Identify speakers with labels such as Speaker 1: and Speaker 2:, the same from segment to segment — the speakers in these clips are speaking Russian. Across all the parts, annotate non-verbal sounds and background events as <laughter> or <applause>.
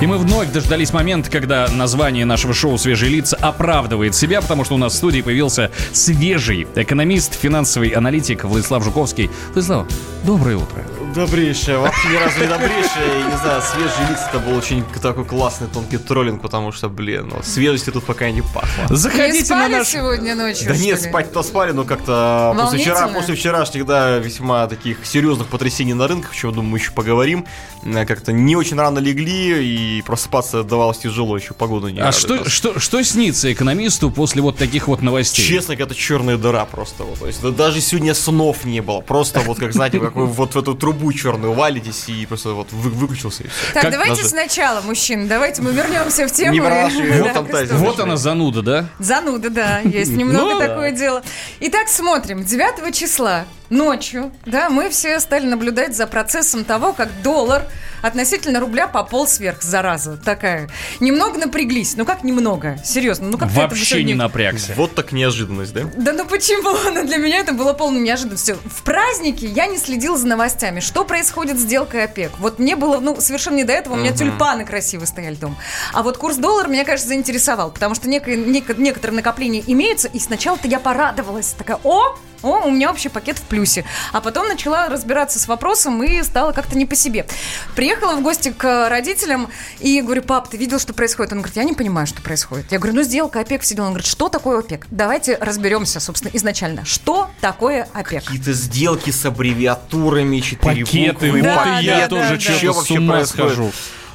Speaker 1: И мы вновь дождались момента, когда название нашего шоу «Свежие лица» оправдывает себя, потому что у нас в студии появился свежий экономист, финансовый аналитик Владислав Жуковский. Владислав, доброе утро.
Speaker 2: Добрейшее, вообще ни разу не добрейшее. не знаю, свежие лица это был очень такой классный тонкий троллинг, потому что, блин, ну, свежести тут пока не пахло.
Speaker 3: Заходите не спали на наш... сегодня ночью?
Speaker 2: Да нет, спать-то спали, но как-то после, вчера, после вчерашних, да, весьма таких серьезных потрясений на рынках, о чем, думаю, мы еще поговорим, э, как-то не очень рано легли, и просыпаться давалось тяжело, еще погода не
Speaker 1: А что, что, что снится экономисту после вот таких вот новостей?
Speaker 2: Честно, это черная дыра просто. Вот, то есть, да, даже сегодня снов не было. Просто вот, как знаете, <laughs> как вы вот в эту трубу трубу черную валитесь и просто вот вы, выключился.
Speaker 3: Так, как давайте даже... сначала, мужчин, давайте мы вернемся в тему.
Speaker 2: Не
Speaker 1: вот, фантазии, <laughs> вот она зануда, да?
Speaker 3: Зануда, да, есть немного ну такое дело. Итак, смотрим. 9 числа ночью, да, мы все стали наблюдать за процессом того, как доллар относительно рубля пополз вверх, зараза такая. Немного напряглись. Ну как немного? Серьезно, ну как
Speaker 1: Вообще не напрягся.
Speaker 2: Вот так неожиданность, да?
Speaker 3: Да ну почему? <laughs> Ну для меня это было полной неожиданностью. В празднике я не следил за новостями. Что происходит с сделкой ОПЕК? Вот мне было, ну, совершенно не до этого. У меня угу. тюльпаны красиво стояли дома. А вот курс доллара меня, кажется, заинтересовал. Потому что некое, некоторые накопления имеются. И сначала-то я порадовалась. Такая, о, о, у меня вообще пакет в плюсе. А потом начала разбираться с вопросом и стало как-то не по себе. Приехала в гости к родителям и говорю, пап, ты видел, что происходит? Он говорит, я не понимаю, что происходит. Я говорю, ну сделка ОПЕК все дела. Он говорит, что такое ОПЕК? Давайте разберемся, собственно, изначально. Что такое ОПЕК?
Speaker 2: Какие-то сделки с аббревиатурами, четыре
Speaker 1: Пакеты,
Speaker 2: буквы.
Speaker 1: Да, вот да, я да, тоже да, что-то с ума схожу.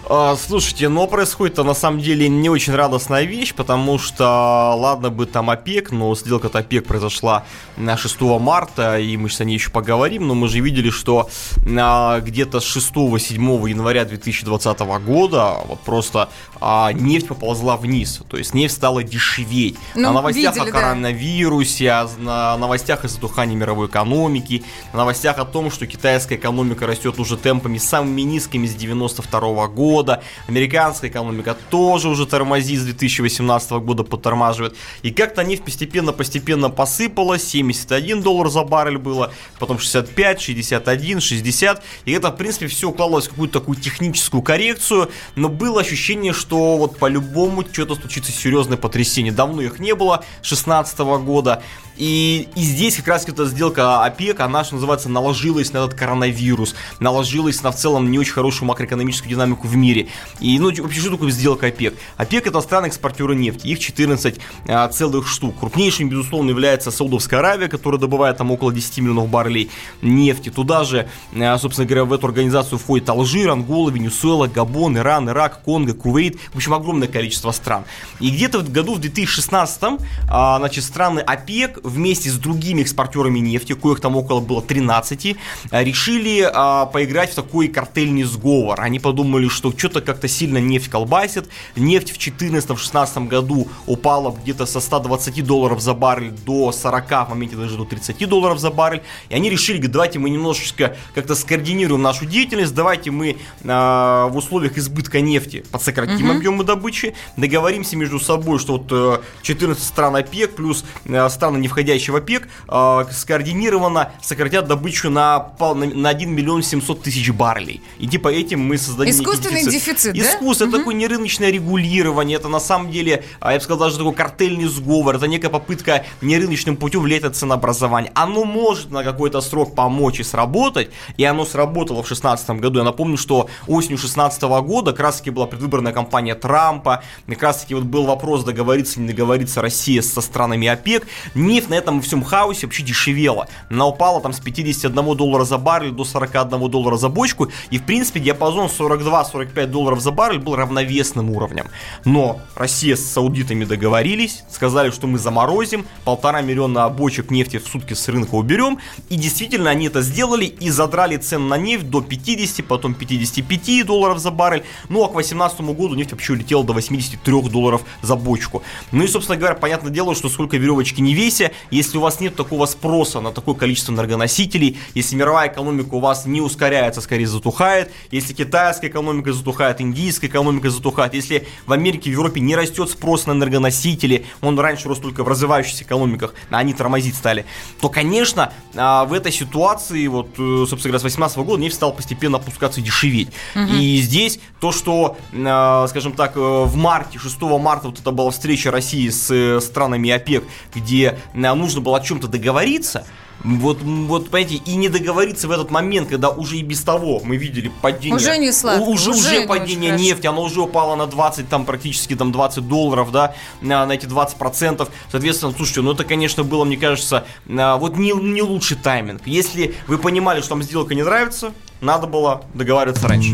Speaker 2: А, слушайте, но происходит-то на самом деле не очень радостная вещь, потому что, ладно бы там ОПЕК, но сделка-то ОПЕК произошла на 6 марта, и мы о ней еще поговорим, но мы же видели, что а, где-то с 6-7 января 2020 года вот просто а, нефть поползла вниз, то есть нефть стала дешеветь. Ну, на новостях видели, о коронавирусе, да. на новостях о затухании мировой экономики, на новостях о том, что китайская экономика растет уже темпами самыми низкими с 92 года, года. Американская экономика тоже уже тормозит с 2018 года, подтормаживает. И как-то нефть постепенно-постепенно посыпалась. 71 доллар за баррель было, потом 65, 61, 60. И это, в принципе, все укладывалось в какую-то такую техническую коррекцию. Но было ощущение, что вот по-любому что-то случится серьезное потрясение. Давно их не было, 16 года. И, и здесь как раз эта сделка ОПЕК, она, что называется, наложилась на этот коронавирус, наложилась на в целом не очень хорошую макроэкономическую динамику в мире. И, ну, вообще, что такое сделка ОПЕК? ОПЕК это страны-экспортеры нефти, их 14 а, целых штук. Крупнейшим, безусловно, является Саудовская Аравия, которая добывает там около 10 миллионов баррелей нефти. Туда же, а, собственно говоря, в эту организацию входит Алжир, Ангола, Венесуэла, Габон, Иран, Ирак, Конго, Кувейт, в общем, огромное количество стран. И где-то в году в 2016 а, значит, страны ОПЕК вместе с другими экспортерами нефти, коих там около было 13, а, решили а, поиграть в такой картельный сговор. Они подумали, что что-то как-то сильно нефть колбасит. Нефть в 2014-2016 году упала где-то со 120 долларов за баррель до 40, в моменте даже до 30 долларов за баррель. И они решили, говорят, давайте мы немножечко как-то скоординируем нашу деятельность, давайте мы а, в условиях избытка нефти подсократим угу. объемы добычи, договоримся между собой, что вот 14 э, стран ОПЕК плюс э, страны не входящего ОПЕК э, скоординированно сократят добычу на, на 1 миллион 700 тысяч баррелей. И типа этим мы создадим
Speaker 3: Искусственный дефицит. дефицит
Speaker 2: Искусство, да? это такое нерыночное регулирование, это на самом деле, а, я бы сказал, даже такой картельный сговор, это некая попытка нерыночным путем влиять на ценообразование. Оно может на какой-то срок помочь и сработать, и оно сработало в 2016 году. Я напомню, что осенью 2016 года как раз таки была предвыборная кампания Трампа, как раз таки вот был вопрос, договориться, не договориться Россия со странами ОПЕК. Нефть на этом всем хаосе вообще дешевела. Она упала там с 51 доллара за баррель до 41 доллара за бочку, и в принципе диапазон 42-45 долларов за баррель был равновесным уровнем. Но Россия с саудитами договорились, сказали, что мы заморозим, полтора миллиона бочек нефти в сутки с рынка уберем, и действительно они это сделали и задрали цену на нефть до 50, потом 55 долларов за баррель, ну а к 2018 году нефть вообще улетела до 83 долларов за бочку. Ну и, собственно говоря, понятное дело, что сколько веревочки не веся, если у вас нет такого спроса на такое количество энергоносителей, если мировая экономика у вас не ускоряется, скорее затухает, если китайская экономика затухает, индийская экономика затухает, если в Америке, в Европе не растет спрос на энергоносители, он раньше рос только в развивающихся экономиках, а они тормозить стали, то, конечно, а, в этой ситуации, вот, э, собственно говоря, с 2018 года нефть стала постепенно опускаться и дешеветь. Угу. И здесь то, что, а, скажем так, э, в марте, 6 марта вот это была встреча России с э, странами ОПЕК, где нужно было о чем-то договориться, вот, вот, понимаете, и не договориться в этот момент, когда уже и без того мы видели падение.
Speaker 3: Уже не сладко,
Speaker 2: Уже, уже, уже падение нефти, оно уже упало на 20, там практически там 20 долларов, да, на, на эти 20 процентов. Соответственно, слушайте, ну это, конечно, было, мне кажется, а, вот не, не лучший тайминг. Если вы понимали, что вам сделка не нравится, надо было договариваться раньше.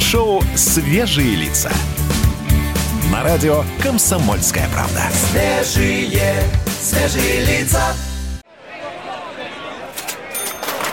Speaker 4: Шоу «Свежие лица». На радио «Комсомольская правда».
Speaker 5: Свежие, свежие лица.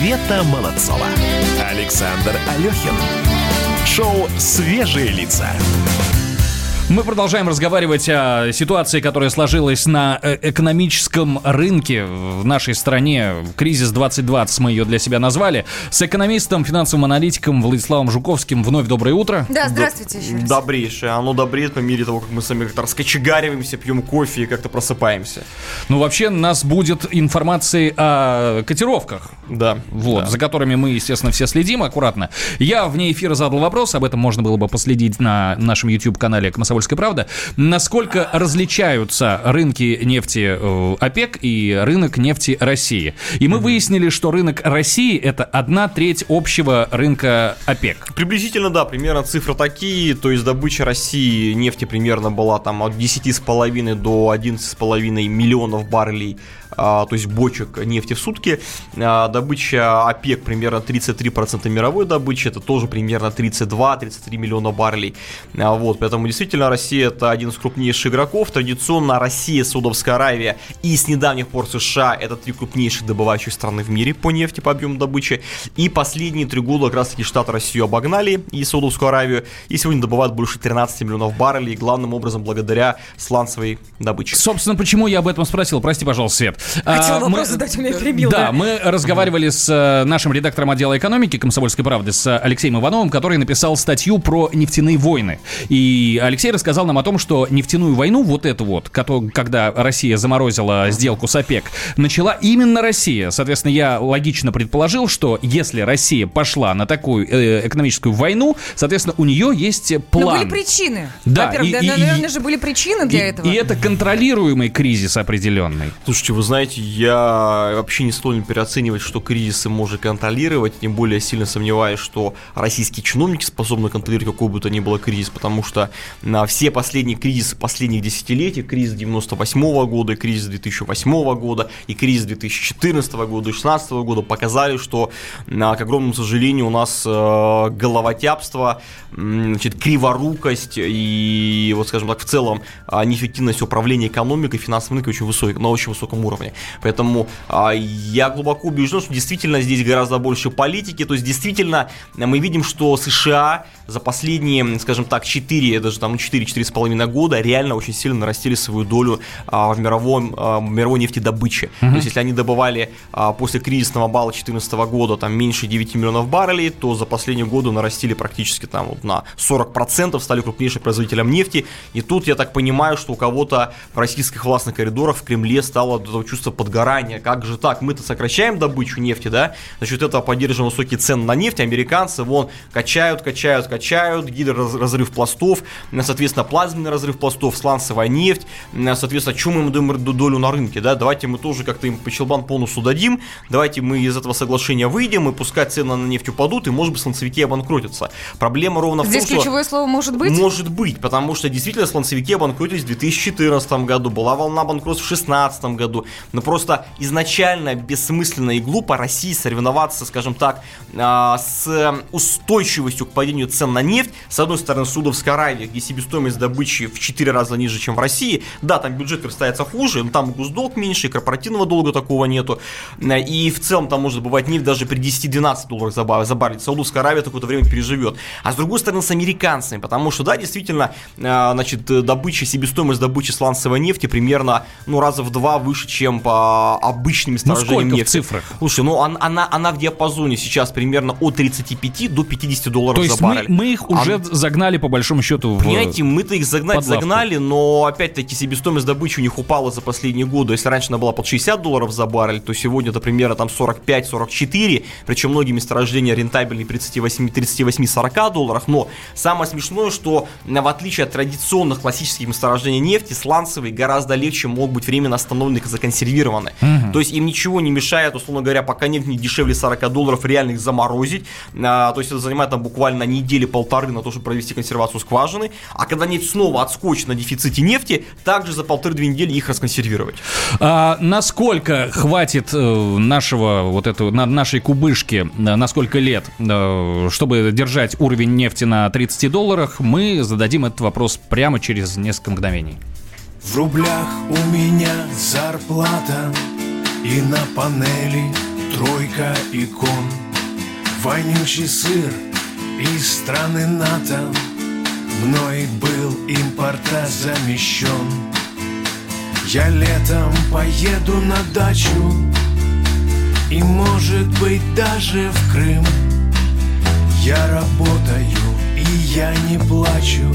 Speaker 4: Света Молодцова. Александр Алехин. Шоу «Свежие лица».
Speaker 1: Мы продолжаем разговаривать о ситуации, которая сложилась на э, экономическом рынке в нашей стране. Кризис 2020 мы ее для себя назвали. С экономистом, финансовым аналитиком Владиславом Жуковским. Вновь доброе утро.
Speaker 3: Да, здравствуйте еще раз.
Speaker 2: Добрейшее. Оно добреет по мере того, как мы сами как-то раскочегариваемся, пьем кофе и как-то просыпаемся.
Speaker 1: Ну, вообще, нас будет информации о котировках.
Speaker 2: Да.
Speaker 1: Вот,
Speaker 2: да.
Speaker 1: за которыми мы, естественно, все следим аккуратно. Я вне эфира задал вопрос, об этом можно было бы последить на нашем YouTube-канале «Комсомольская «Комсомольская правда». Насколько различаются рынки нефти э, ОПЕК и рынок нефти России? И мы выяснили, что рынок России – это одна треть общего рынка ОПЕК.
Speaker 2: Приблизительно, да, примерно цифры такие. То есть добыча России нефти примерно была там от 10,5 до 11,5 миллионов баррелей то есть бочек нефти в сутки. А, добыча ОПЕК примерно 33% мировой добычи, это тоже примерно 32-33 миллиона баррелей. А, вот, поэтому действительно Россия это один из крупнейших игроков. Традиционно Россия, Саудовская Аравия и с недавних пор США это три крупнейших добывающих страны в мире по нефти, по объему добычи. И последние три года как раз таки Штаты Россию обогнали и Саудовскую Аравию. И сегодня добывают больше 13 миллионов баррелей, главным образом благодаря сланцевой добыче.
Speaker 1: Собственно, почему я об этом спросил? Прости, пожалуйста, Свет.
Speaker 3: Хотел а, вопрос мы, задать, у меня перебил.
Speaker 1: Да, да, мы разговаривали с э, нашим редактором отдела экономики «Комсомольской правды» с Алексеем Ивановым, который написал статью про нефтяные войны. И Алексей рассказал нам о том, что нефтяную войну, вот эту вот, когда Россия заморозила сделку с ОПЕК, начала именно Россия. Соответственно, я логично предположил, что если Россия пошла на такую э, экономическую войну, соответственно, у нее есть план. Но
Speaker 3: были причины.
Speaker 1: Да.
Speaker 3: Во-первых, и, да, и, наверное же были причины для
Speaker 1: и,
Speaker 3: этого.
Speaker 1: И это контролируемый кризис определенный.
Speaker 2: Слушайте, вы знаете, я вообще не склонен переоценивать, что кризисы можно контролировать, тем более сильно сомневаюсь, что российские чиновники способны контролировать какой бы то ни было кризис, потому что на все последние кризисы последних десятилетий, кризис 98 -го года, кризис 2008 года и кризис 2014 года и 2016 года показали, что, к огромному сожалению, у нас э, головотяпство, значит, криворукость и, вот скажем так, в целом а, неэффективность управления экономикой, финансовым рынком очень высокой, на очень высоком уровне уровне. Поэтому а, я глубоко убежден, что действительно здесь гораздо больше политики. То есть действительно мы видим, что США за последние, скажем так, 4, даже там 4-4,5 года реально очень сильно нарастили свою долю а, в, мировом, а, мировой нефтедобыче. Mm-hmm. То есть если они добывали а, после кризисного балла 2014 года там меньше 9 миллионов баррелей, то за последние годы нарастили практически там вот на 40%, стали крупнейшим производителем нефти. И тут я так понимаю, что у кого-то в российских властных коридорах в Кремле стало чувство подгорания. Как же так? Мы-то сокращаем добычу нефти, да? За счет этого поддерживаем высокие цены на нефть. Американцы, вон, качают, качают, качают. Гидроразрыв пластов, соответственно, плазменный разрыв пластов, сланцевая нефть. Соответственно, чем мы даем долю на рынке, да? Давайте мы тоже как-то им по щелбан бонусу дадим. Давайте мы из этого соглашения выйдем, и пускай цены на нефть упадут, и, может быть, сланцевики обанкротятся. Проблема ровно
Speaker 3: Здесь
Speaker 2: в том,
Speaker 3: ключевое
Speaker 2: что...
Speaker 3: слово может быть?
Speaker 2: Может быть, потому что действительно сланцевики обанкротились в 2014 году, была волна банкротств в 2016 году, но просто изначально бессмысленно и глупо России соревноваться, скажем так, а, с устойчивостью к падению цен на нефть. С одной стороны, Судовская Аравия, где себестоимость добычи в 4 раза ниже, чем в России. Да, там бюджет верстается хуже, но там госдолг меньше, и корпоративного долга такого нету. И в целом там может бывать нефть даже при 10-12 долларах за, баррель. Саудовская Аравия такое время переживет. А с другой стороны, с американцами, потому что, да, действительно, а, значит, добыча, себестоимость добычи сланцевой нефти примерно, ну, раза в два выше, чем по обычным месторождениям
Speaker 1: ну,
Speaker 2: нефти.
Speaker 1: в цифрах?
Speaker 2: Слушай, ну, она, она, она в диапазоне сейчас примерно от 35 до 50 долларов
Speaker 1: То есть
Speaker 2: за баррель.
Speaker 1: Мы, мы их уже а, загнали, по большому счету, в
Speaker 2: Понимаете, мы-то их загнать
Speaker 1: подлавку.
Speaker 2: загнали, но, опять-таки, себестоимость добычи у них упала за последние годы. Если раньше она была под 60 долларов за баррель, то сегодня это примерно там 45-44, причем многие месторождения рентабельны при 38-40 долларах, но самое смешное, что в отличие от традиционных классических месторождений нефти, сланцевые гораздо легче могут быть временно остановлены и законсервированы. Угу. То есть им ничего не мешает, условно говоря, пока нефть не дешевле 40 долларов, реально их заморозить. А, то есть это занимает там буквально недели-полторы на то, чтобы провести консервацию скважины. А когда нефть снова отскочит на дефиците нефти, также за полторы-две недели их расконсервировать.
Speaker 1: А, насколько хватит э, нашего вот этого, на, нашей кубышки, э, на сколько лет, э, чтобы держать уровень нефти на 30 долларах, мы зададим этот вопрос прямо через несколько мгновений.
Speaker 6: В рублях у меня зарплата И на панели тройка икон. Вонючий сыр из страны НАТО Мной был импортозамещен Я летом поеду на дачу И может быть даже в Крым. Я работаю и я не плачу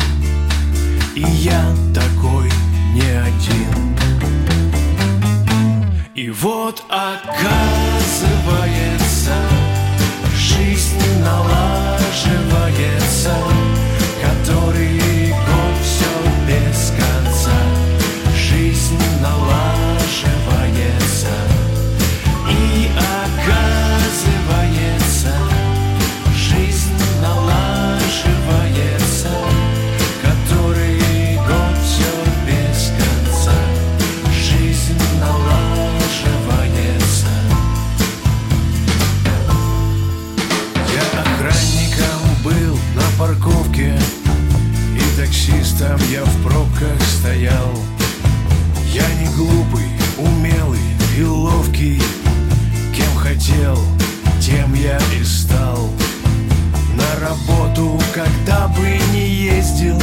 Speaker 6: И я такой не один. И вот оказывается Жизнь налаживается Который год все без конца. Жизнь налаживается таксистом я в пробках стоял. Я не глупый, умелый и ловкий. Кем хотел, тем я и стал. На работу, когда бы не ездил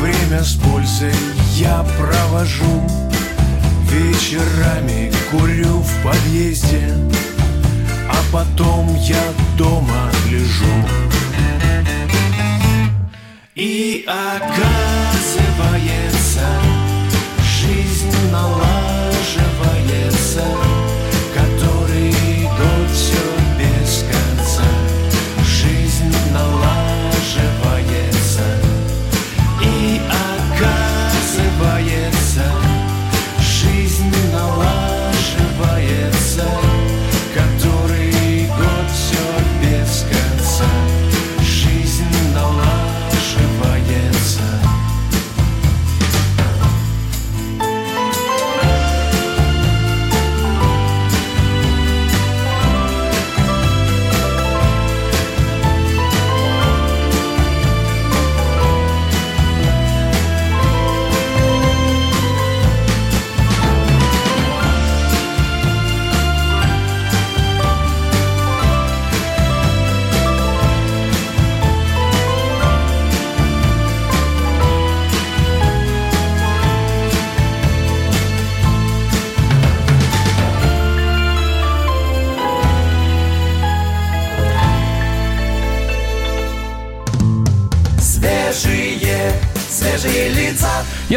Speaker 6: Время с пользой я провожу. Вечерами курю в подъезде А потом я дома лежу И оказывается Жизнь налаживается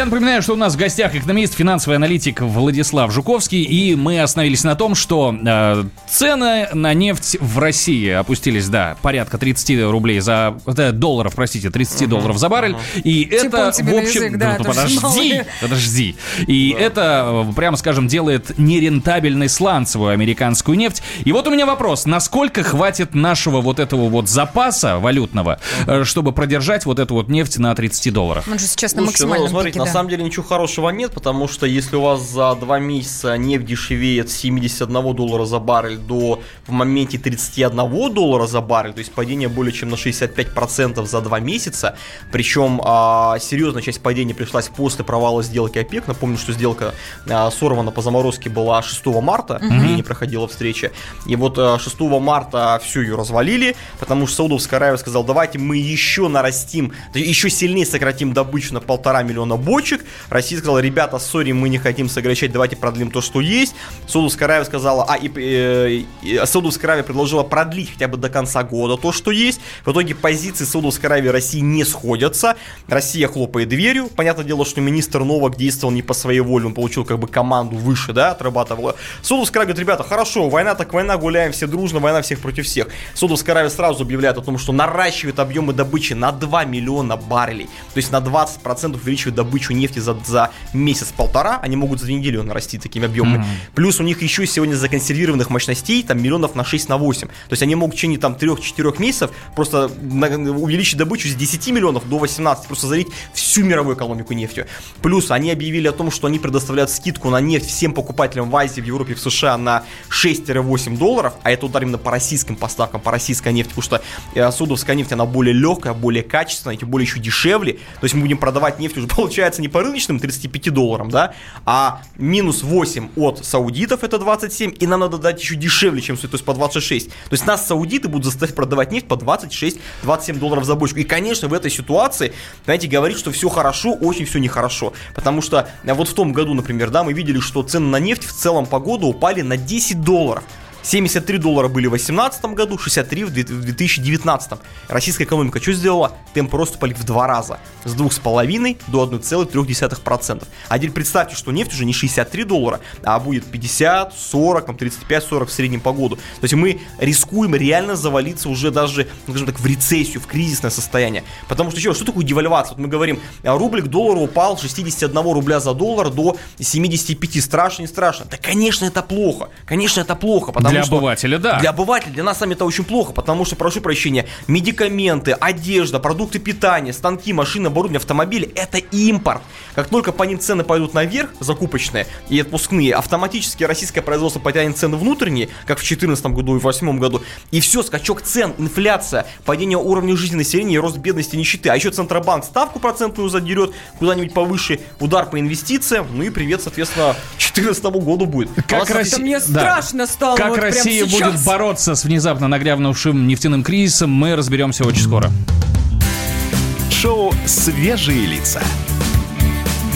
Speaker 1: Я напоминаю, что у нас в гостях экономист, финансовый аналитик Владислав Жуковский, и мы остановились на том, что э, цены на нефть в России опустились, да, порядка 30 рублей за... э, долларов, простите, 30 долларов за баррель, и это,
Speaker 3: тебе
Speaker 1: в
Speaker 3: на
Speaker 1: общем...
Speaker 3: язык, да, <laughs>
Speaker 1: ну, подожди, подожди. И это, э, прямо скажем, делает нерентабельной сланцевую американскую нефть. И вот у меня вопрос, насколько хватит нашего вот этого вот запаса валютного, э, чтобы продержать вот эту вот нефть на 30 долларов?
Speaker 3: Он же сейчас на
Speaker 2: ну,
Speaker 3: максимальном
Speaker 2: смотрите,
Speaker 3: пике,
Speaker 2: на
Speaker 3: да.
Speaker 2: Самом деле ничего хорошего нет, потому что если у вас за два месяца нефть дешевеет с 71 доллара за баррель до в моменте 31 доллара за баррель, то есть падение более чем на 65% за два месяца, причем а, серьезная часть падения пришлась после провала сделки ОПЕК. Напомню, что сделка а, сорвана по заморозке была 6 марта, и не проходила встреча. И вот а, 6 марта всю ее развалили, потому что Саудовская Аравия сказала, давайте мы еще нарастим, еще сильнее сократим добычу на полтора миллиона бочек. Россия сказала, ребята, сори, мы не хотим сокращать, давайте продлим то, что есть. Саудовская Аравия сказала, а и, э, и Саудовская Аравия предложила продлить хотя бы до конца года то, что есть. В итоге позиции Саудовской Аравии и России не сходятся. Россия хлопает дверью. Понятное дело, что министр Новак действовал не по своей воле, он получил как бы команду выше, да, отрабатывал. Саудовская Аравия говорит, ребята, хорошо, война так война, гуляем все дружно, война всех против всех. Саудовская Аравия сразу объявляет о том, что наращивает объемы добычи на 2 миллиона баррелей. То есть на 20% увеличивает добычу нефти за, за месяц-полтора. Они могут за неделю нарастить такими объемами. Плюс у них еще сегодня законсервированных мощностей там миллионов на 6 на 8. То есть они могут в течение там 3-4 месяцев просто увеличить добычу с 10 миллионов до 18, просто залить всю мировую экономику нефтью. Плюс они объявили о том, что они предоставляют скидку на нефть всем покупателям в Азии, в Европе, в США на 6-8 долларов, а это удар именно по российским поставкам, по российской нефти, потому что э, судовская нефть, она более легкая, более качественная, тем более еще дешевле. То есть мы будем продавать нефть уже, <laughs> получается, не по рыночным 35 долларам, да, а минус 8 от саудитов, это 27, и нам надо дать еще дешевле, чем то есть по 26. То есть нас саудиты будут заставить продавать нефть по 26-27 долларов за бочку. И, конечно, в этой ситуации, знаете, говорить, что все хорошо, очень все нехорошо. Потому что э, вот в том году, например, да, мы видели, что цены на нефть в целом по году упали на 10 долларов. 73 доллара были в 2018 году, 63 в две- в 2019. Российская экономика что сделала? Темпы роста упали в два раза. С 2,5 до 1,3%. А теперь представьте, что нефть уже не 63 доллара, а будет 50, 40, там, 35, 40 в среднем по году. То есть мы рискуем реально завалиться уже даже, скажем так, в рецессию, в кризисное состояние. Потому что еще, что такое девальвация? Вот мы говорим, а, рубль к доллару упал с 61 рубля за доллар до 75. Страшно, не страшно? Да, конечно, это плохо. Конечно, это плохо. Потому
Speaker 1: Для
Speaker 2: что-
Speaker 1: обывателя, да.
Speaker 2: Для обывателя, для нас сами это очень плохо, потому что, прошу прощения, медикаменты, одежда, продукты питания, станки, машины, оборудование, автомобили – это импорт. Как только по ним цены пойдут наверх, закупочные и отпускные, автоматически российское производство потянет цены внутренние, как в 2014 году и в 2008 году, и все, скачок цен, инфляция, падение уровня жизни населения и рост бедности нищеты. А еще Центробанк ставку процентную задерет куда-нибудь повыше, удар по инвестициям, ну и привет, соответственно, 2014 году будет. А
Speaker 1: Как
Speaker 2: нас,
Speaker 1: Россия-
Speaker 3: Мне
Speaker 1: Да.
Speaker 3: страшно стало
Speaker 1: Как
Speaker 3: вот
Speaker 1: Россия будет бороться с внезапно нагрянувшим нефтяным кризисом, мы разберемся очень скоро.
Speaker 4: Шоу «Свежие лица».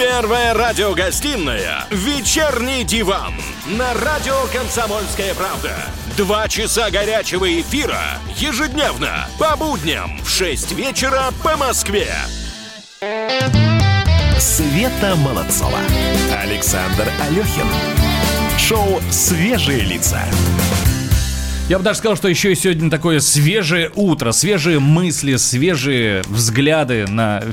Speaker 7: Первая радиогостинная «Вечерний диван» на радио «Комсомольская правда». Два часа горячего эфира ежедневно по будням в 6 вечера по Москве.
Speaker 4: Света Молодцова. Александр Алехин. Шоу «Свежие лица».
Speaker 1: Я бы даже сказал, что еще и сегодня такое свежее утро, свежие мысли, свежие взгляды на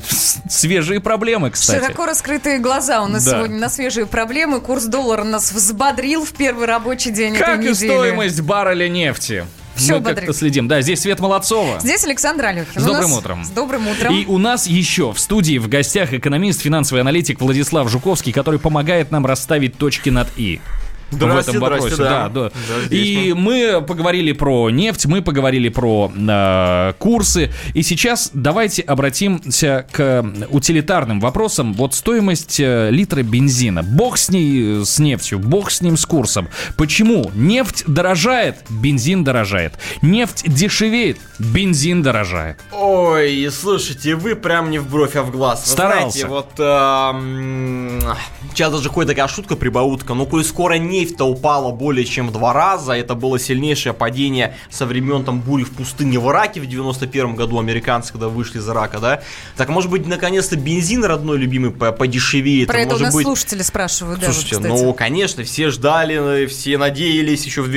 Speaker 1: свежие проблемы, кстати.
Speaker 3: Широко раскрытые глаза у нас
Speaker 1: Да.
Speaker 3: сегодня на свежие проблемы. Курс доллара нас взбодрил в первый рабочий день
Speaker 1: Как
Speaker 3: этой
Speaker 1: и
Speaker 3: недели.
Speaker 1: стоимость барреля нефти.
Speaker 3: Всё
Speaker 1: Мы
Speaker 3: бодрит.
Speaker 1: как-то следим. Да, здесь Свет Молодцова.
Speaker 3: Здесь Александр Алехин.
Speaker 1: С добрым
Speaker 3: нас-
Speaker 1: утром.
Speaker 3: С добрым утром.
Speaker 1: И у нас еще в студии в гостях экономист, финансовый аналитик Владислав Жуковский, который помогает нам расставить точки над «и». В
Speaker 2: Здрасте,
Speaker 1: этом вопросе.
Speaker 2: здрасте, да.
Speaker 1: да.
Speaker 2: Да, здесь
Speaker 1: И мы поговорили про нефть, мы поговорили про э, курсы. И сейчас давайте обратимся к утилитарным вопросам. Вот стоимость э, литра бензина. Бог с ней, э, с нефтью, бог с ним, с курсом. Почему? Нефть дорожает, бензин дорожает. Нефть дешевеет, бензин дорожает.
Speaker 2: Ой, слушайте, вы прям не в бровь, а в глаз. Вы
Speaker 1: Старался.
Speaker 2: Знаете, вот эм, сейчас даже ходит такая шутка, прибаутка. Ну, коль скоро нефть-то упала более чем в два раза, это было сильнейшее падение со времен там бури в пустыне в Ираке в 91 году, американцы, когда вышли из Ирака, да? Так, может быть, наконец-то бензин родной любимый по- подешевеет?
Speaker 3: Про это у
Speaker 2: может
Speaker 3: нас
Speaker 2: быть...
Speaker 3: слушатели спрашивают, да, вот,
Speaker 2: Слушайте,
Speaker 3: кстати.
Speaker 2: ну, конечно, все ждали, все надеялись еще в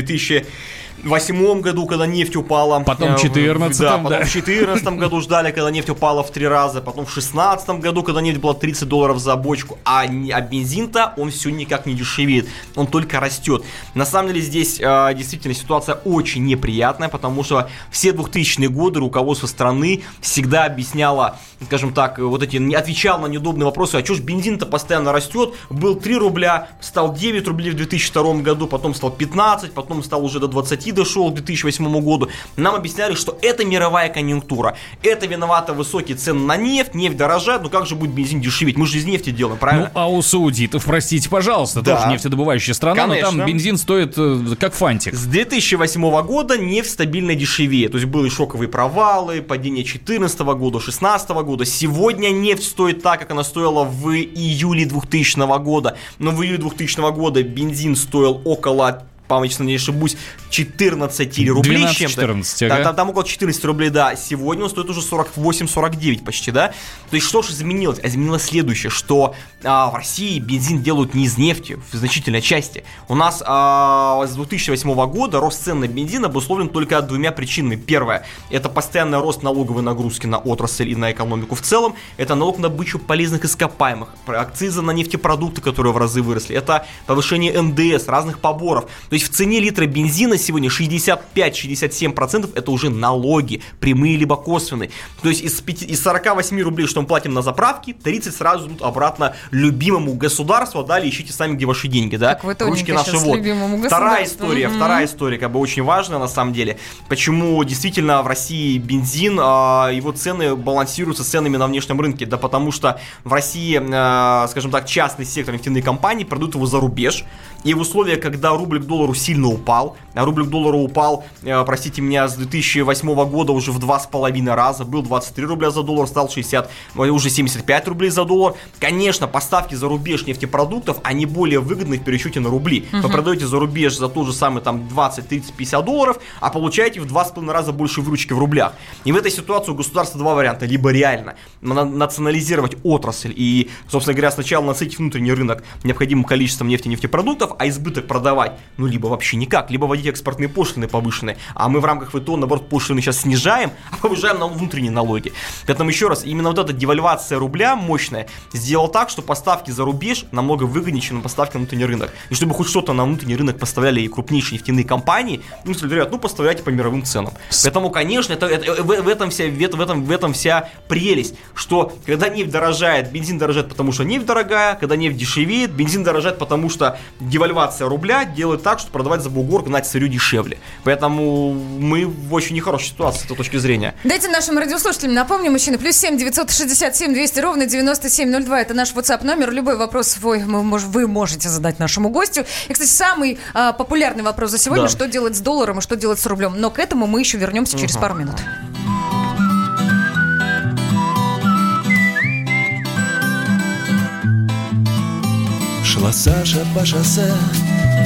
Speaker 2: 2008 году, когда нефть упала.
Speaker 1: Потом в 14-м,
Speaker 2: Да, потом
Speaker 1: да.
Speaker 2: в 2014 году ждали, когда нефть упала в три раза. Потом в 2016 году, когда нефть была 30 долларов за бочку. А, а бензин-то, он все никак не дешевеет. Он только растет. На самом деле здесь э, действительно ситуация очень неприятная, потому что все 2000-е годы руководство страны всегда объясняло, скажем так, вот эти, не отвечал на неудобные вопросы, а что ж бензин-то постоянно растет, был 3 рубля, стал 9 рублей в 2002 году, потом стал 15, потом стал уже до 20 дошел к 2008 году. Нам объясняли, что это мировая конъюнктура, это виноваты высокие цены на нефть, нефть дорожает, ну как же будет бензин дешеветь, мы же из нефти делаем,
Speaker 1: Ну,
Speaker 2: правильно?
Speaker 1: а у саудитов, простите, пожалуйста,
Speaker 2: Да.
Speaker 1: тоже нефтедобывающая страна, но
Speaker 2: Конечно.
Speaker 1: там бензин стоит э, как фантик.
Speaker 2: С 2008 года нефть стабильно дешевее. То есть были шоковые провалы, падение 2014 года, 2016 года. Сегодня нефть стоит так, как она стоила в июле 2000 года. Но в июле 2000 года бензин стоил около по если не ошибусь, 14 рублей
Speaker 1: 12,
Speaker 2: чем-то.
Speaker 1: 14,
Speaker 2: Там-
Speaker 1: ага.
Speaker 2: там, там около 14 рублей, да. Сегодня он стоит уже 48-49 почти, да. То есть что же изменилось? А изменилось следующее, что а, в России бензин делают не из нефти, в значительной части. У нас а, с 2008 года рост цен на бензин обусловлен только двумя причинами. Первое, это постоянный рост налоговой нагрузки на отрасль и на экономику в целом. Это налог на добычу полезных ископаемых, акцизы на нефтепродукты, которые в разы выросли. Это повышение НДС, разных поборов. То есть в цене литра бензина сегодня 65-67% это уже налоги, прямые либо косвенные. То есть из, пяти- из 48 рублей, что мы платим на заправке, 30 сразу идут обратно любимому государству, а далее ищите сами, где ваши деньги, да?
Speaker 3: Как вы тоненько щас любимому
Speaker 2: Вторая история,
Speaker 3: Мгм.
Speaker 2: вторая история, как бы очень важная на самом деле. Почему действительно в России бензин, а, его цены балансируются с ценами на внешнем рынке? Да потому что в России, а, скажем так, частный сектор нефтяные компании продают его за рубеж. И в условиях, когда рубль к доллару сильно упал, а рубль к доллару упал, э, простите меня, с 2008 года уже в два с половиной раза, был 23 рубля за доллар, стал 60, э, уже 75 рублей за доллар. Конечно, поставки за рубеж нефтепродуктов, они более выгодны в пересчете на рубли. Вы продаете за рубеж за тот же самый там 20, 30, 50 долларов, а получаете в два с половиной раза больше выручки в рублях. И в этой ситуации у государства два варианта. Либо реально на- национализировать отрасль и, собственно говоря, сначала насытить внутренний рынок необходимым количеством нефти и нефтепродуктов, а избыток продавать, ну, либо вообще никак, либо вводить экспортные пошлины повышенные, а мы в рамках ВТО, наоборот, пошлины сейчас снижаем, а повышаем на внутренние налоги. Поэтому еще раз, именно вот эта девальвация рубля мощная сделала так, что поставки за рубеж намного выгоднее, чем поставки на внутренний рынок. И чтобы хоть что-то на внутренний рынок поставляли и крупнейшие нефтяные компании, ну, если говорят, ну, поставляйте по мировым ценам. Поэтому, конечно, это, это- в, в этом вся, в, этом- в, этом, в этом вся прелесть, что когда нефть дорожает, бензин дорожает, потому что нефть дорогая, когда нефть дешевеет, бензин дорожает, потому что девальвация рубля делает так, что продавать за бугор, гнать сырье дешевле. Поэтому мы в очень нехорошей ситуации с этой точки зрения.
Speaker 3: Дайте нашим радиослушателям напомню, мужчины, плюс 7 967 200 ровно 9702. Это наш WhatsApp номер. Любой вопрос свой мы вы можете задать нашему гостю. И, кстати, самый а, популярный вопрос за сегодня,
Speaker 2: Да.
Speaker 3: что делать с долларом и что делать с рублем. Но к этому мы еще вернемся через пару минут.
Speaker 8: Шла Саша по шоссе,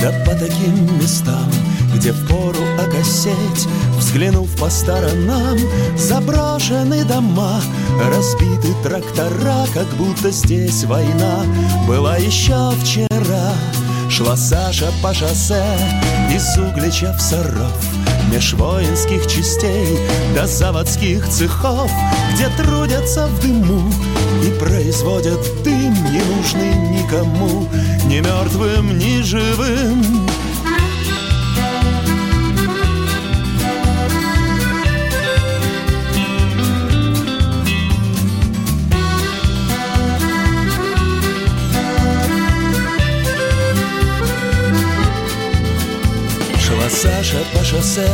Speaker 8: да по таким местам, Где впору окосеть, взглянув по сторонам, Заброшены дома, разбиты трактора, Как будто здесь война была еще вчера. Шла Саша по шоссе из Углича в Саров, Меж воинских частей до заводских цехов, Где трудятся в дыму и производят дым, не нужный никому, ни мертвым, ни живым. Шалаша по шоссе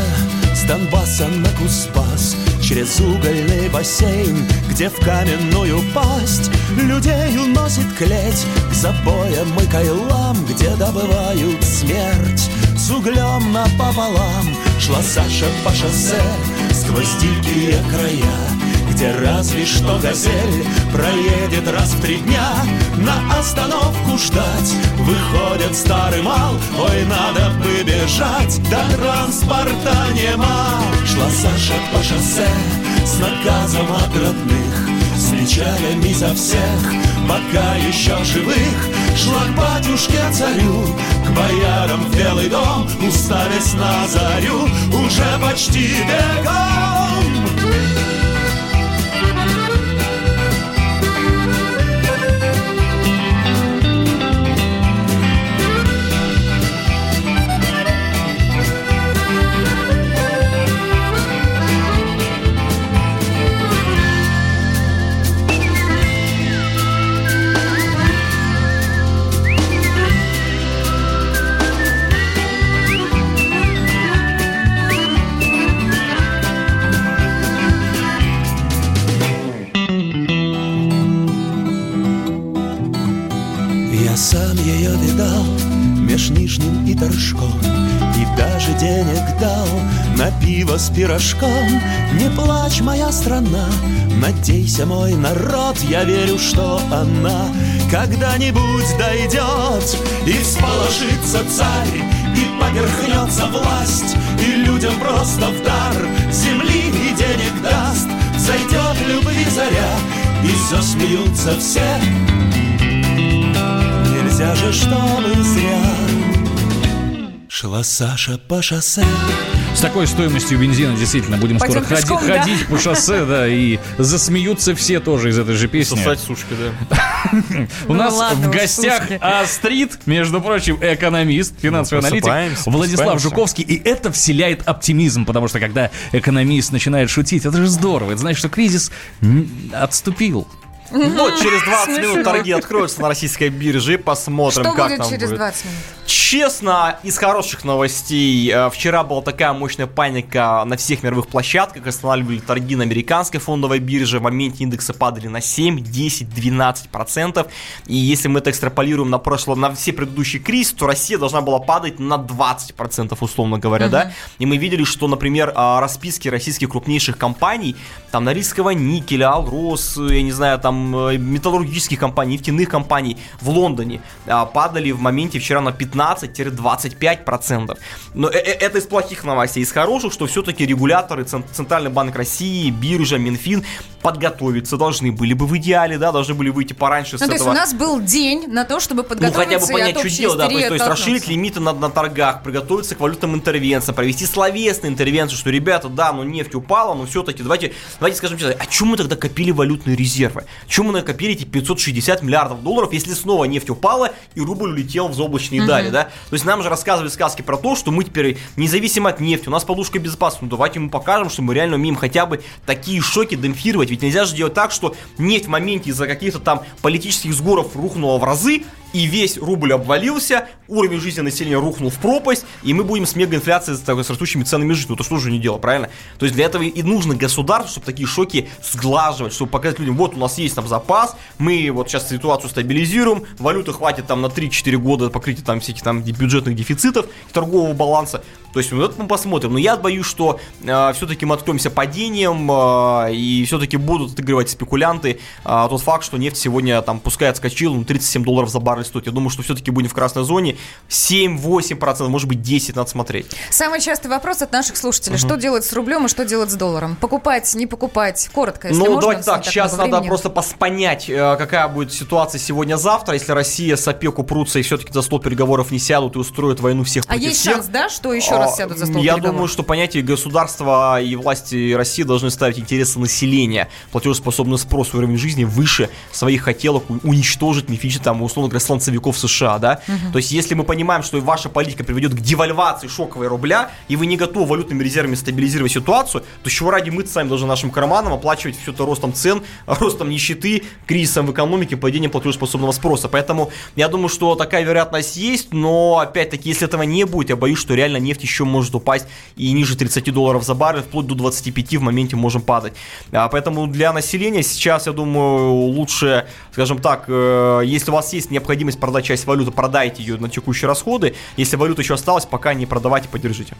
Speaker 8: с Донбасса на Куспас Через угольный бассейн, где в каменную пасть Людей уносит клеть. К забоям и кайлам Где добывают смерть. С углем напополам Шла Саша по шоссе сквозь дикие края где разве что газель проедет раз в три дня. На остановку ждать. Выходит старый мал. Ой, надо бы бежать, да транспорта нема. Шла Саша по шоссе с наказом от родных. С печалями за всех, пока еще живых. Шла к батюшке царю, к боярам в Белый дом Уставясь на зарю, уже почти бегом пиво с пирожком. Не плачь, моя страна, надейся, мой народ. Я верю, что она когда-нибудь дойдет. И всполошится царь, и поверхнется власть И людям просто в дар земли и денег даст. Зайдет любви заря, и засмеются все. Нельзя же, чтобы зря Шла Саша по шоссе
Speaker 1: С такой стоимостью бензина действительно будем скоро
Speaker 3: Пойдем
Speaker 1: ходи-
Speaker 3: пешком, да?
Speaker 1: ходить по шоссе, да, и засмеются все тоже из этой же песни.
Speaker 2: Сосать сушки, да. <laughs>
Speaker 1: У
Speaker 3: Ну
Speaker 1: нас
Speaker 3: ладно
Speaker 1: в
Speaker 3: уж,
Speaker 1: гостях
Speaker 3: слушайте.
Speaker 1: Астрид, между прочим, экономист, финансовый
Speaker 2: Ну,
Speaker 1: аналитик
Speaker 2: просыпаемся,
Speaker 1: Владислав
Speaker 2: просыпаемся.
Speaker 1: Жуковский. И это вселяет оптимизм, потому что когда экономист начинает шутить, это же здорово. Это значит, что кризис м, отступил.
Speaker 2: Вот через 20 <laughs>
Speaker 3: Смешно.
Speaker 2: минут торги откроются на российской бирже, посмотрим,
Speaker 3: Что
Speaker 2: как
Speaker 3: будет
Speaker 2: там
Speaker 3: через
Speaker 2: будет.
Speaker 3: 20 минут?
Speaker 2: Честно, из хороших новостей, э, вчера была такая мощная паника на всех мировых площадках, останавливали торги на американской фондовой бирже, в моменте индексы падали на 7, 10, 12 процентов, и если мы это экстраполируем на прошлое, на все предыдущие кризисы, то Россия должна была падать на 20 процентов, условно говоря, да, и мы видели, что, например, а, расписки российских крупнейших компаний, там, Норильского никеля, Алрос, э, я не знаю, там, э, металлургических компаний, нефтяных компаний в Лондоне а, падали в моменте вчера на 15-25 процентов. Но э- э- это из плохих новостей. Из хороших, что все-таки регуляторы, Цен- Центральный банк России, биржа, Минфин подготовиться должны были бы в идеале, да, должны были выйти пораньше с
Speaker 3: Ну, то есть
Speaker 2: этого
Speaker 3: у нас был день на то, чтобы
Speaker 2: ну,
Speaker 3: подготовиться
Speaker 2: хотя бы понять, что делать, да, то есть, то есть расширить лимиты на, на торгах, приготовиться к валютным интервенциям, провести словесные интервенции, что, ребята, да, ну нефть упала, но все-таки давайте, давайте скажем честно, а чем мы тогда копили валютные резервы? Чем мы накопили эти 560 миллиардов долларов, если снова нефть упала и рубль улетел в заоблачные дали, да? То есть нам же рассказывали сказки про то, что мы теперь независимо от нефти, у нас подушка безопасности, ну давайте мы покажем, что мы реально умеем хотя бы такие шоки демпфировать, ведь нельзя же делать так, что нефть в моменте из-за каких-то там политических сгоров рухнула в разы, и весь рубль обвалился, уровень жизни населения рухнул в пропасть, и мы будем с мегаинфляцией с, растущими ценами жить. Ну, это что же не дело, правильно? То есть для этого и нужно государство, чтобы такие шоки сглаживать, чтобы показать людям, вот у нас есть там запас, мы вот сейчас ситуацию стабилизируем, валюты хватит там на 3-4 года покрытия там всяких там бюджетных дефицитов, торгового баланса. То есть вот мы посмотрим. Но я боюсь, что э, все-таки мы откроемся падением, э, и все-таки будут отыгрывать спекулянты э, тот факт, что нефть сегодня там пускай отскочила, ну 37 долларов за баррель стоит. Я думаю, что все-таки будем в красной зоне. 7-8%, может быть 10 надо смотреть.
Speaker 3: Самый частый вопрос от наших слушателей. Что делать с рублем и что делать с долларом? Покупать, не покупать? Коротко, если
Speaker 2: Ну,
Speaker 3: можно.
Speaker 2: давайте так, сейчас надо
Speaker 3: времени.
Speaker 2: просто понять, э, какая будет ситуация сегодня-завтра, если Россия с ОПЕК упрутся и все-таки за стол переговоров не сядут и устроят войну всех
Speaker 3: А
Speaker 2: против
Speaker 3: есть
Speaker 2: всех.
Speaker 3: шанс, да, что еще раз сядут за стол
Speaker 2: Я
Speaker 3: переговоров?
Speaker 2: думаю, что понятие государства и власти России должны ставить интересы населения, платежеспособный спрос, уровень жизни выше своих хотелок уничтожить мифически, там, условно говоря, слонцевиков США, да? То есть, если мы понимаем, что ваша политика приведет к девальвации шоковой рубля, и вы не готовы валютными резервами стабилизировать ситуацию, то чего ради мы сами должны нашим карманам оплачивать все это ростом цен, <laughs> ростом нищеты, кризисом в экономике, падением платежеспособного спроса. Поэтому я думаю, что такая вероятность есть, но опять-таки, если этого не будет, я боюсь, что реально нефть еще может упасть и ниже 30 долларов за баррель, вплоть до 25 в моменте можем падать. А, поэтому для населения сейчас, я думаю, лучше, скажем так, э, если у вас есть необходимость продать часть валюты, продайте ее на текущие расходы. Если валюта еще осталась, пока не продавайте, подержите.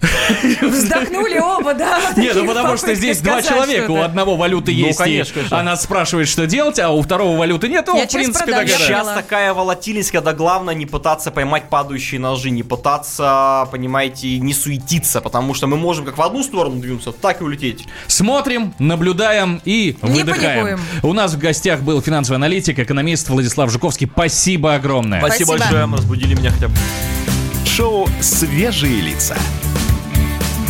Speaker 2: <laughs>
Speaker 3: Вздохнули оба, да.
Speaker 1: Нет, ну потому что здесь два человека, у одного валюты
Speaker 2: Ну,
Speaker 1: есть,
Speaker 2: конечно,
Speaker 1: она спрашивает, что делать, а у второго валюты нет,
Speaker 3: Я
Speaker 1: в принципе.
Speaker 2: Сейчас такая волатильность, когда главное не пытаться поймать падающие ножи, не пытаться, понимаете, не суетиться, потому что мы можем как в одну сторону двинуться, так и улететь.
Speaker 1: Смотрим, наблюдаем и
Speaker 3: Не
Speaker 1: выдыхаем. У нас в гостях был финансовый аналитик, экономист Владислав Жуковский. Спасибо огромное.
Speaker 2: Спасибо. большое, разбудили меня хотя бы.
Speaker 4: Шоу «Свежие лица».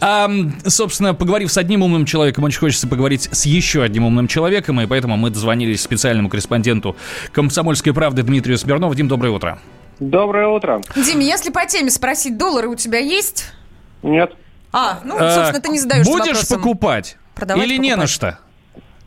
Speaker 1: А, собственно, поговорив с одним умным человеком, очень хочется поговорить с еще одним умным человеком, и поэтому мы дозвонились специальному корреспонденту «Комсомольской правды» Дмитрию Смирнову. Дим, доброе утро.
Speaker 9: Доброе утро.
Speaker 3: Дим, если по теме спросить, доллары у тебя есть?
Speaker 9: Нет.
Speaker 3: А, ну,
Speaker 1: А,
Speaker 3: собственно, ты не задаешь
Speaker 1: Будешь
Speaker 3: вопросом.
Speaker 1: покупать?
Speaker 3: Продавать,
Speaker 1: Или не на
Speaker 3: покупать.
Speaker 1: что?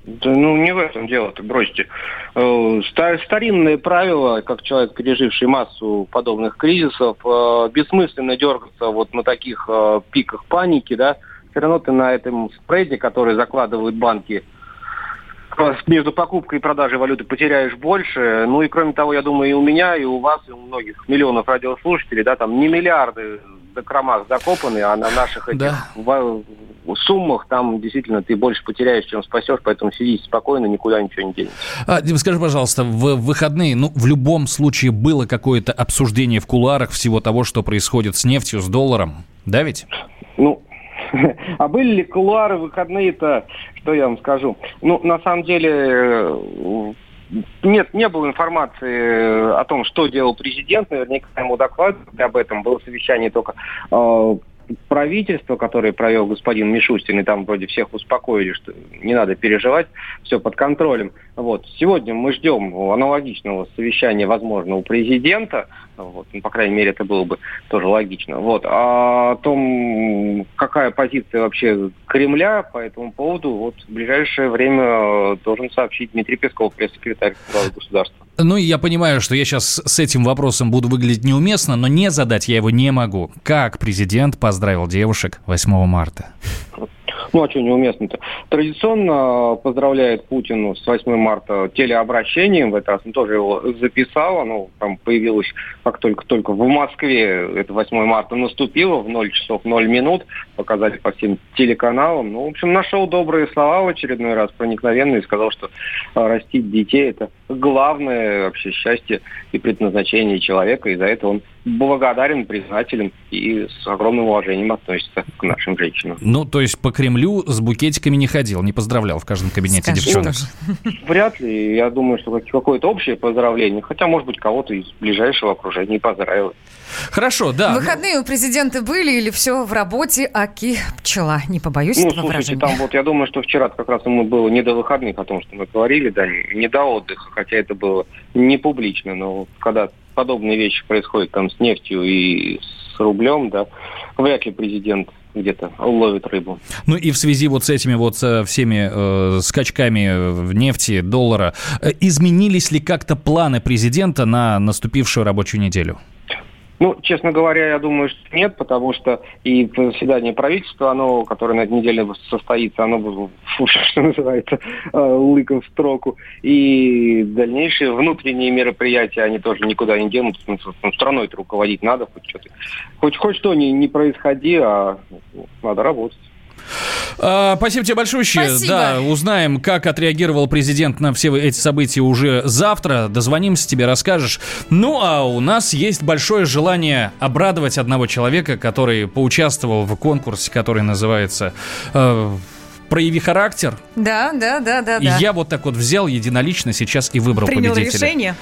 Speaker 9: Да, ну, не в этом дело, ты бросьте. Э, ста- Старинные правила, как человек, переживший массу подобных кризисов, э, бессмысленно дергаться вот на таких э, пиках паники, да, все равно ты на этом спреде, который закладывают банки, между покупкой и продажей валюты потеряешь больше. Ну и кроме того, я думаю, и у меня, и у вас, и у многих миллионов радиослушателей, да, там не миллиарды до кромах закопаны, а на наших этих
Speaker 1: Да.
Speaker 9: суммах там действительно ты больше потеряешь, чем спасешь, поэтому сидите спокойно, никуда ничего не денется.
Speaker 1: А, Дим, скажи, пожалуйста, в выходные, ну, в любом случае было какое-то обсуждение в кулуарах всего того, что происходит с нефтью, с долларом? Да ведь?
Speaker 9: Ну, <laughs> а были ли кулуары выходные-то, что я вам скажу? Ну, на самом деле, э, нет, не было информации о том, что делал президент, наверняка ему докладывали об этом, было совещание только э, правительства, которое провел господин Мишустин, и там вроде всех успокоили, что не надо переживать, все под контролем. Вот. Сегодня мы ждем аналогичного совещания, возможно, у президента, вот. ну, по крайней мере, это было бы тоже логично. Вот. А о том, какая позиция вообще Кремля по этому поводу, вот в ближайшее время э, должен сообщить Дмитрий Песков, пресс-секретарь государства.
Speaker 1: Ну, я понимаю, что я сейчас с этим вопросом буду выглядеть неуместно, но не задать я его не могу. Как президент поздравил девушек 8 марта?
Speaker 9: Ну, а что неуместно-то? Традиционно поздравляет Путин с 8 марта телеобращением. В этот раз он тоже его записал. Оно там появилось как только-только в Москве. Это 8 марта наступило в 0 часов 0 минут. Показали по всем телеканалам. Ну, в общем, нашел добрые слова в очередной раз, проникновенные. И сказал, что а, растить детей – это главное вообще счастье и предназначение человека. И за это он благодарен, признателен и с огромным уважением относится к нашим женщинам.
Speaker 1: Ну, то есть по Кремлю с букетиками не ходил, не поздравлял в каждом кабинете
Speaker 3: Скажи,
Speaker 1: девчонок.
Speaker 3: что
Speaker 9: Вряд ли. Я думаю, что как- какое-то общее поздравление. Хотя, может быть, кого-то из ближайшего окружения поздравил.
Speaker 1: Хорошо, да.
Speaker 3: Выходные у президента были или все в работе, аки пчела? Не побоюсь
Speaker 9: Ну,
Speaker 3: этого
Speaker 9: слушайте,
Speaker 3: выражения.
Speaker 9: там вот, я думаю, что вчера как раз ему было не до выходных, о том, что мы говорили, да, не до отдыха, хотя это было не публично, но когда подобные вещи происходят там с нефтью и с рублем, да, вряд ли президент где-то ловит рыбу.
Speaker 1: Ну и в связи вот с этими вот э, всеми э, скачками в нефти, доллара, э, изменились ли как-то планы президента на наступившую рабочую неделю?
Speaker 9: Ну, честно говоря, я думаю, что нет, потому что и заседание правительства, оно, которое на этой неделе состоится, оно, <laughs> что называется, э, лыком в строку. И дальнейшие внутренние мероприятия, они тоже никуда не денутся. Ну, страной-то руководить надо хоть что-то. Хоть, хоть что не, не происходи, а надо работать.
Speaker 1: А, спасибо тебе большое.
Speaker 3: Спасибо.
Speaker 1: Да, узнаем, как отреагировал президент на все эти события уже завтра. Дозвонимся, тебе расскажешь. Ну, а у нас есть большое желание обрадовать одного человека, который поучаствовал в конкурсе, который называется э, «Прояви характер».
Speaker 3: Да, да, да, да,
Speaker 1: И
Speaker 3: да.
Speaker 1: я вот так вот взял единолично сейчас и выбрал
Speaker 3: Принял
Speaker 1: победителя.
Speaker 3: решение.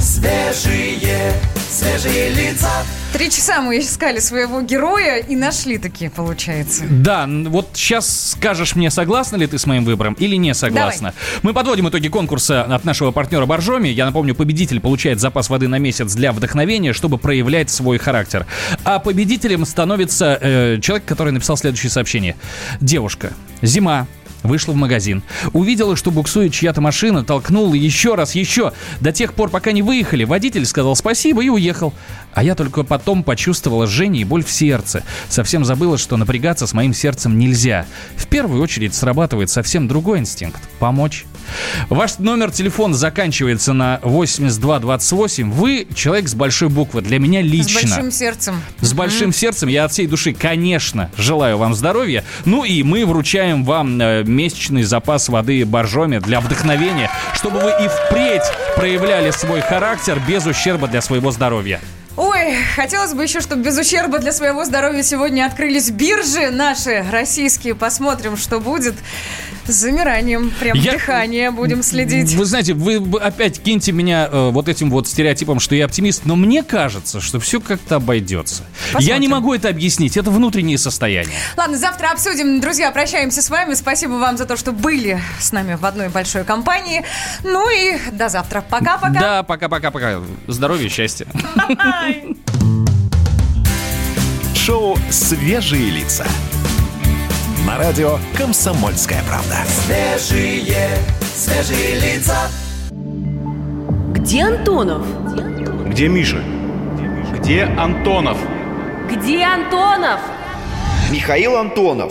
Speaker 5: Свежие, свежие лица.
Speaker 3: Три часа мы искали своего героя и нашли такие, получается.
Speaker 1: Да, вот сейчас скажешь мне, согласна ли ты с моим выбором или не согласна. Мы подводим итоги конкурса от нашего партнера Боржоми. Я напомню, победитель получает запас воды на месяц для вдохновения, чтобы проявлять свой характер. А победителем становится э, человек, который написал следующее сообщение. Девушка, зима, Вышла в магазин. Увидела, что буксует чья-то машина, толкнула еще раз, еще. До тех пор, пока не выехали, водитель сказал спасибо и уехал. А я только потом почувствовала жжение и боль в сердце. Совсем забыла, что напрягаться с моим сердцем нельзя. В первую очередь срабатывает совсем другой инстинкт – помочь. Ваш номер телефона заканчивается на 8228. Вы человек с большой буквы. Для меня
Speaker 3: С
Speaker 1: лично.
Speaker 3: большим сердцем.
Speaker 1: С большим сердцем я от всей души, конечно, желаю вам здоровья. Ну и мы вручаем вам э, месячный запас воды Боржоми для вдохновения, чтобы вы и впредь проявляли свой характер без ущерба для своего здоровья.
Speaker 3: Ой, хотелось бы еще, чтобы без ущерба для своего здоровья сегодня открылись биржи наши российские. Посмотрим, что будет. С замиранием, прям
Speaker 1: Я-
Speaker 3: дыхание будем следить.
Speaker 1: Вы знаете, вы опять киньте меня э, вот этим вот стереотипом, что я оптимист, но мне кажется, что все как-то обойдется. Я
Speaker 3: Посмотрим.
Speaker 1: не могу это объяснить, это внутреннее состояние.
Speaker 3: Ладно, завтра обсудим. Друзья, прощаемся с вами. Спасибо вам за то, что были с нами в одной большой компании. Ну и до завтра. Пока-пока.
Speaker 1: Да, пока-пока-пока. Здоровья счастья.
Speaker 4: Шоу «Свежие лица». На радио «Комсомольская правда».
Speaker 5: Свежие, свежие лица.
Speaker 10: Где Антонов?
Speaker 11: Где Миша? Где Антонов?
Speaker 10: Где Антонов?
Speaker 12: Михаил Антонов.